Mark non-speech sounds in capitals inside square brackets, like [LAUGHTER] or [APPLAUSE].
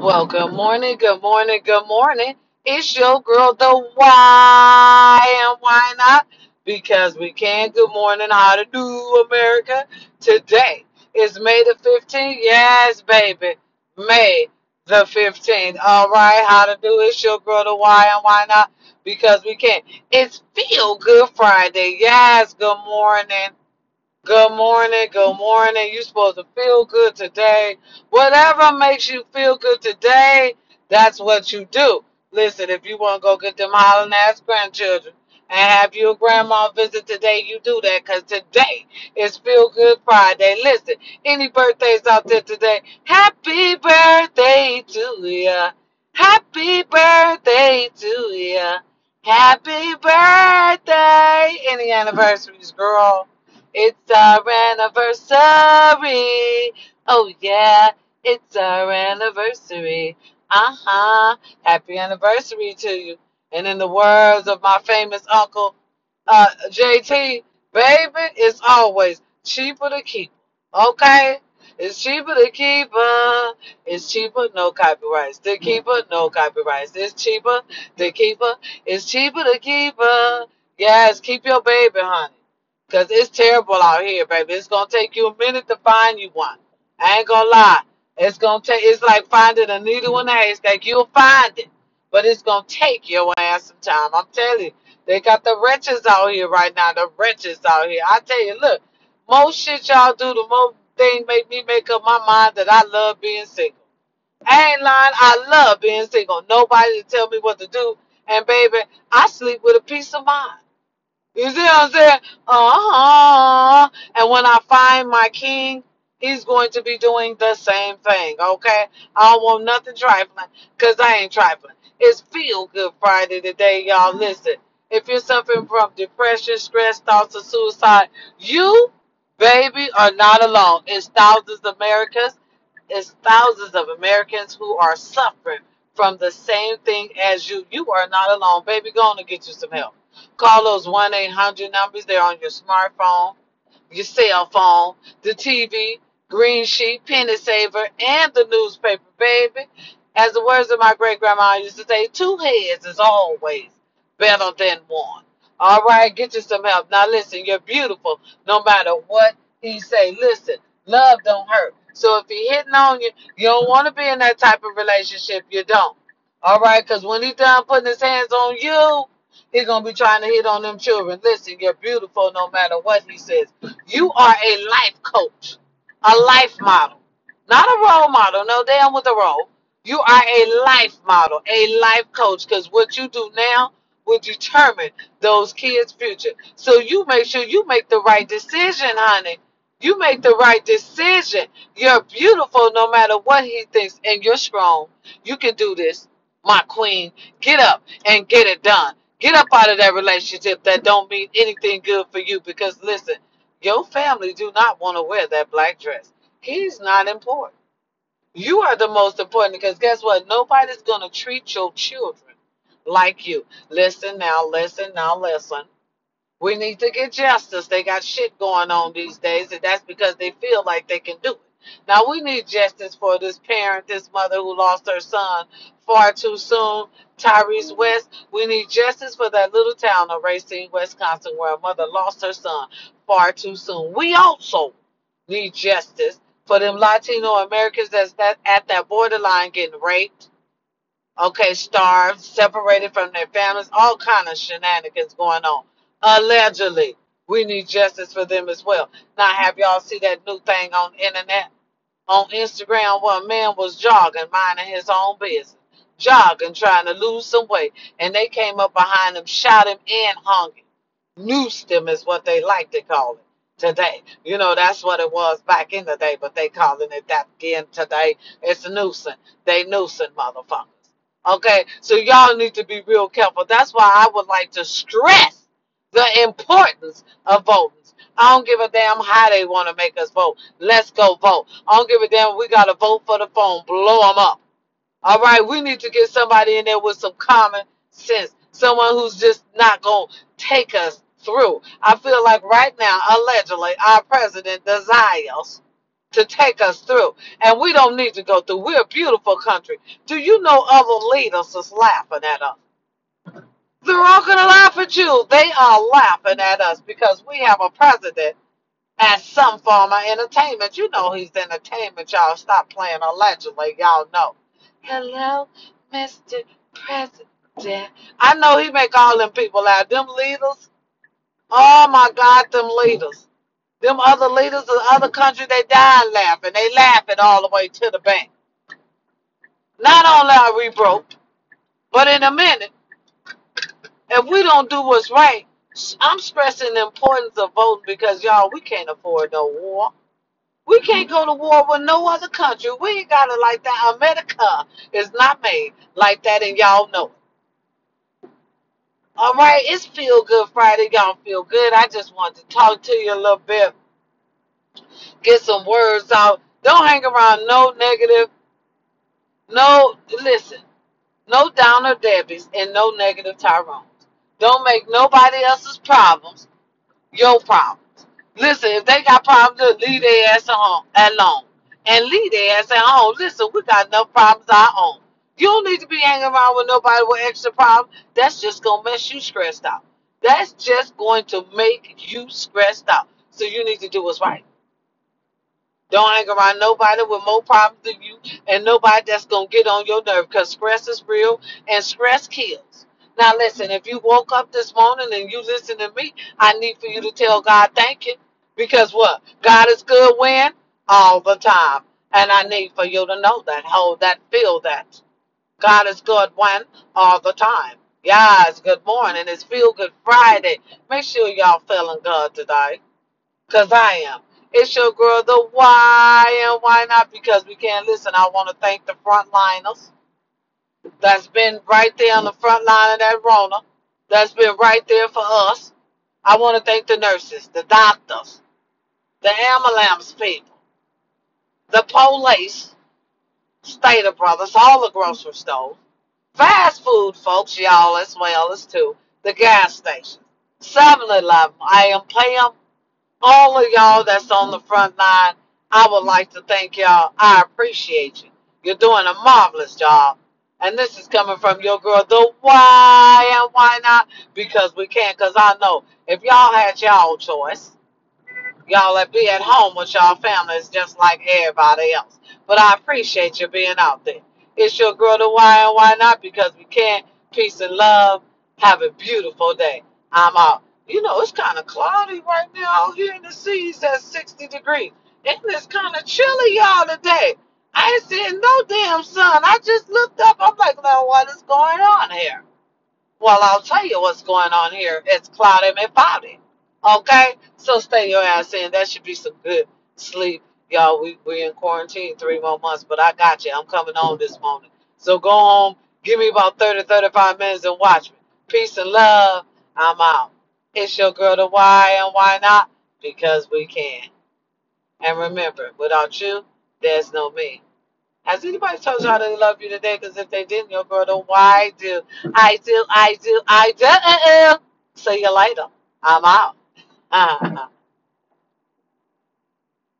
Well, good morning, good morning, good morning. It's your girl, the why and why not? Because we can. Good morning, how to do, America. Today is May the 15th. Yes, baby. May the 15th. All right, how to do It's your girl, the why and why not? Because we can. It's Feel Good Friday. Yes, good morning. Good morning, good morning. You supposed to feel good today. Whatever makes you feel good today, that's what you do. Listen, if you want to go get them hollering ass grandchildren and have your grandma visit today, you do that because today is Feel Good Friday. Listen, any birthdays out there today, happy birthday to ya. Happy birthday to ya. Happy birthday. Any anniversaries, girl? It's our anniversary. Oh yeah, it's our anniversary. Uh-huh. Happy anniversary to you. And in the words of my famous uncle, uh, JT, baby, it's always cheaper to keep. Okay? It's cheaper to keep her. It's cheaper, no copyrights. To keep her, no copyrights. It's cheaper to keep her. It's cheaper to keep her. Yes, keep your baby, honey. Cause it's terrible out here, baby. It's gonna take you a minute to find you one. I ain't gonna lie. It's gonna take. It's like finding a needle in a haystack. You'll find it, but it's gonna take your ass some time. I'm telling you. They got the wretches out here right now. The wretches out here. I tell you, look, most shit y'all do, the most thing make me make up my mind that I love being single. I ain't lying. I love being single. Nobody to tell me what to do. And baby, I sleep with a peace of mind. You see what I'm saying? Uh-huh. And when I find my king, he's going to be doing the same thing, okay? I don't want nothing trifling, because I ain't trifling. It's Feel Good Friday today, y'all. Listen, if you're suffering from depression, stress, thoughts of suicide, you, baby, are not alone. It's thousands of Americans, it's thousands of Americans who are suffering from the same thing as you. You are not alone. Baby, go on and get you some help. Call those 1 800 numbers. They're on your smartphone, your cell phone, the TV, green sheet, penny saver, and the newspaper, baby. As the words of my great grandma used to say, two heads is always better than one. All right, get you some help. Now listen, you're beautiful no matter what he say. Listen, love don't hurt. So if he hitting on you, you don't want to be in that type of relationship. You don't. All right, because when he done putting his hands on you, He's gonna be trying to hit on them children. Listen, you're beautiful no matter what he says. You are a life coach, a life model, not a role model. No damn with a role. You are a life model, a life coach, because what you do now will determine those kids' future. So you make sure you make the right decision, honey. You make the right decision. You're beautiful no matter what he thinks, and you're strong. You can do this, my queen. Get up and get it done. Get up out of that relationship that don't mean anything good for you because listen, your family do not want to wear that black dress. He's not important. You are the most important because guess what? Nobody's going to treat your children like you. Listen now, listen now, listen. We need to get justice. They got shit going on these days, and that's because they feel like they can do it. Now we need justice for this parent, this mother who lost her son far too soon, Tyrese West. We need justice for that little town of Racine, Wisconsin, where a mother lost her son far too soon. We also need justice for them Latino Americans that's that at that borderline getting raped, okay, starved, separated from their families, all kind of shenanigans going on. Allegedly, we need justice for them as well. Now, have y'all see that new thing on internet, on Instagram, where a man was jogging, minding his own business, jogging, trying to lose some weight, and they came up behind him, shot him, and hung him. Noosed him is what they like to call it today. You know, that's what it was back in the day, but they calling it that again today. It's a nuisance. They nuisance motherfuckers. Okay, so y'all need to be real careful. That's why I would like to stress the importance of voting. I don't give a damn how they want to make us vote. Let's go vote. I don't give a damn. We got to vote for the phone. Blow them up. All right, we need to get somebody in there with some common sense. Someone who's just not going to take us through. I feel like right now, allegedly, our president desires to take us through. And we don't need to go through. We're a beautiful country. Do you know other leaders is laughing at us? They're all going to laugh at you. They are laughing at us because we have a president and some form of entertainment. You know he's entertainment, y'all. Stop playing allegedly. Y'all know. Hello, Mr. President. I know he make all them people laugh. Them leaders. Oh my God, them leaders. Them other leaders of other countries, they die laughing. They laughing all the way to the bank. Not only are we broke, but in a minute, if we don't do what's right, I'm stressing the importance of voting because y'all, we can't afford no war. We can't go to war with no other country. We ain't got it like that. America is not made like that, and y'all know it. All right, it's Feel Good Friday. Y'all feel good. I just want to talk to you a little bit, get some words out. Don't hang around no negative, no, listen, no downer Debbies, and no negative Tyrones. Don't make nobody else's problems your problems. Listen, if they got problems, leave their ass at home alone. And leave their ass at home. Listen, we got enough problems our own. You don't need to be hanging around with nobody with extra problems. That's just gonna mess you stressed out. That's just going to make you stressed out. So you need to do what's right. Don't hang around nobody with more problems than you and nobody that's to get on your nerve because stress is real and stress kills. Now, listen, if you woke up this morning and you listen to me, I need for you to tell God thank you because what? God is good when? All the time. And I need for you to know that, hold that, feel that. God is good when? All the time. Yes, good morning. It's Feel Good Friday. Make sure y'all feeling good today. Because I am. It's your girl, the why and why not? Because we can't listen. I want to thank the frontliners that's been right there on the front line of that Rona. That's been right there for us. I want to thank the nurses, the doctors, the ambulance people, the police, Stater Brothers, all the grocery stores, fast food folks, y'all as well as too, the gas stations, 7-Eleven, ampm, all of y'all that's on the front line, I would like to thank y'all. I appreciate you. You're doing a marvelous job. And this is coming from your girl, the why and why not? Because we can't, because I know if y'all had y'all choice, y'all would be at home with y'all families just like everybody else. But I appreciate you being out there. It's your girl, the why and why not? Because we can't. Peace and love. Have a beautiful day. I'm out. You know, it's kind of cloudy right now out here in the seas at 60 degrees. And it's kind of chilly, y'all, today. I ain't seeing no damn sun. I just looked up. I'm like, now what is going on here? Well, I'll tell you what's going on here. It's cloudy and foggy. Okay? So stay your ass in. That should be some good sleep. Y'all, we, we in quarantine three more months, but I got you. I'm coming home this morning. So go home, give me about 30, 35 minutes and watch me. Peace and love. I'm out. It's your girl, the why and why not? Because we can. And remember, without you, there's no me. Has anybody told you how they love you today? Because if they didn't, your girl, the why do. I do, I do, I do. Uh-uh. See you later. I'm out. [LAUGHS] Uh-huh.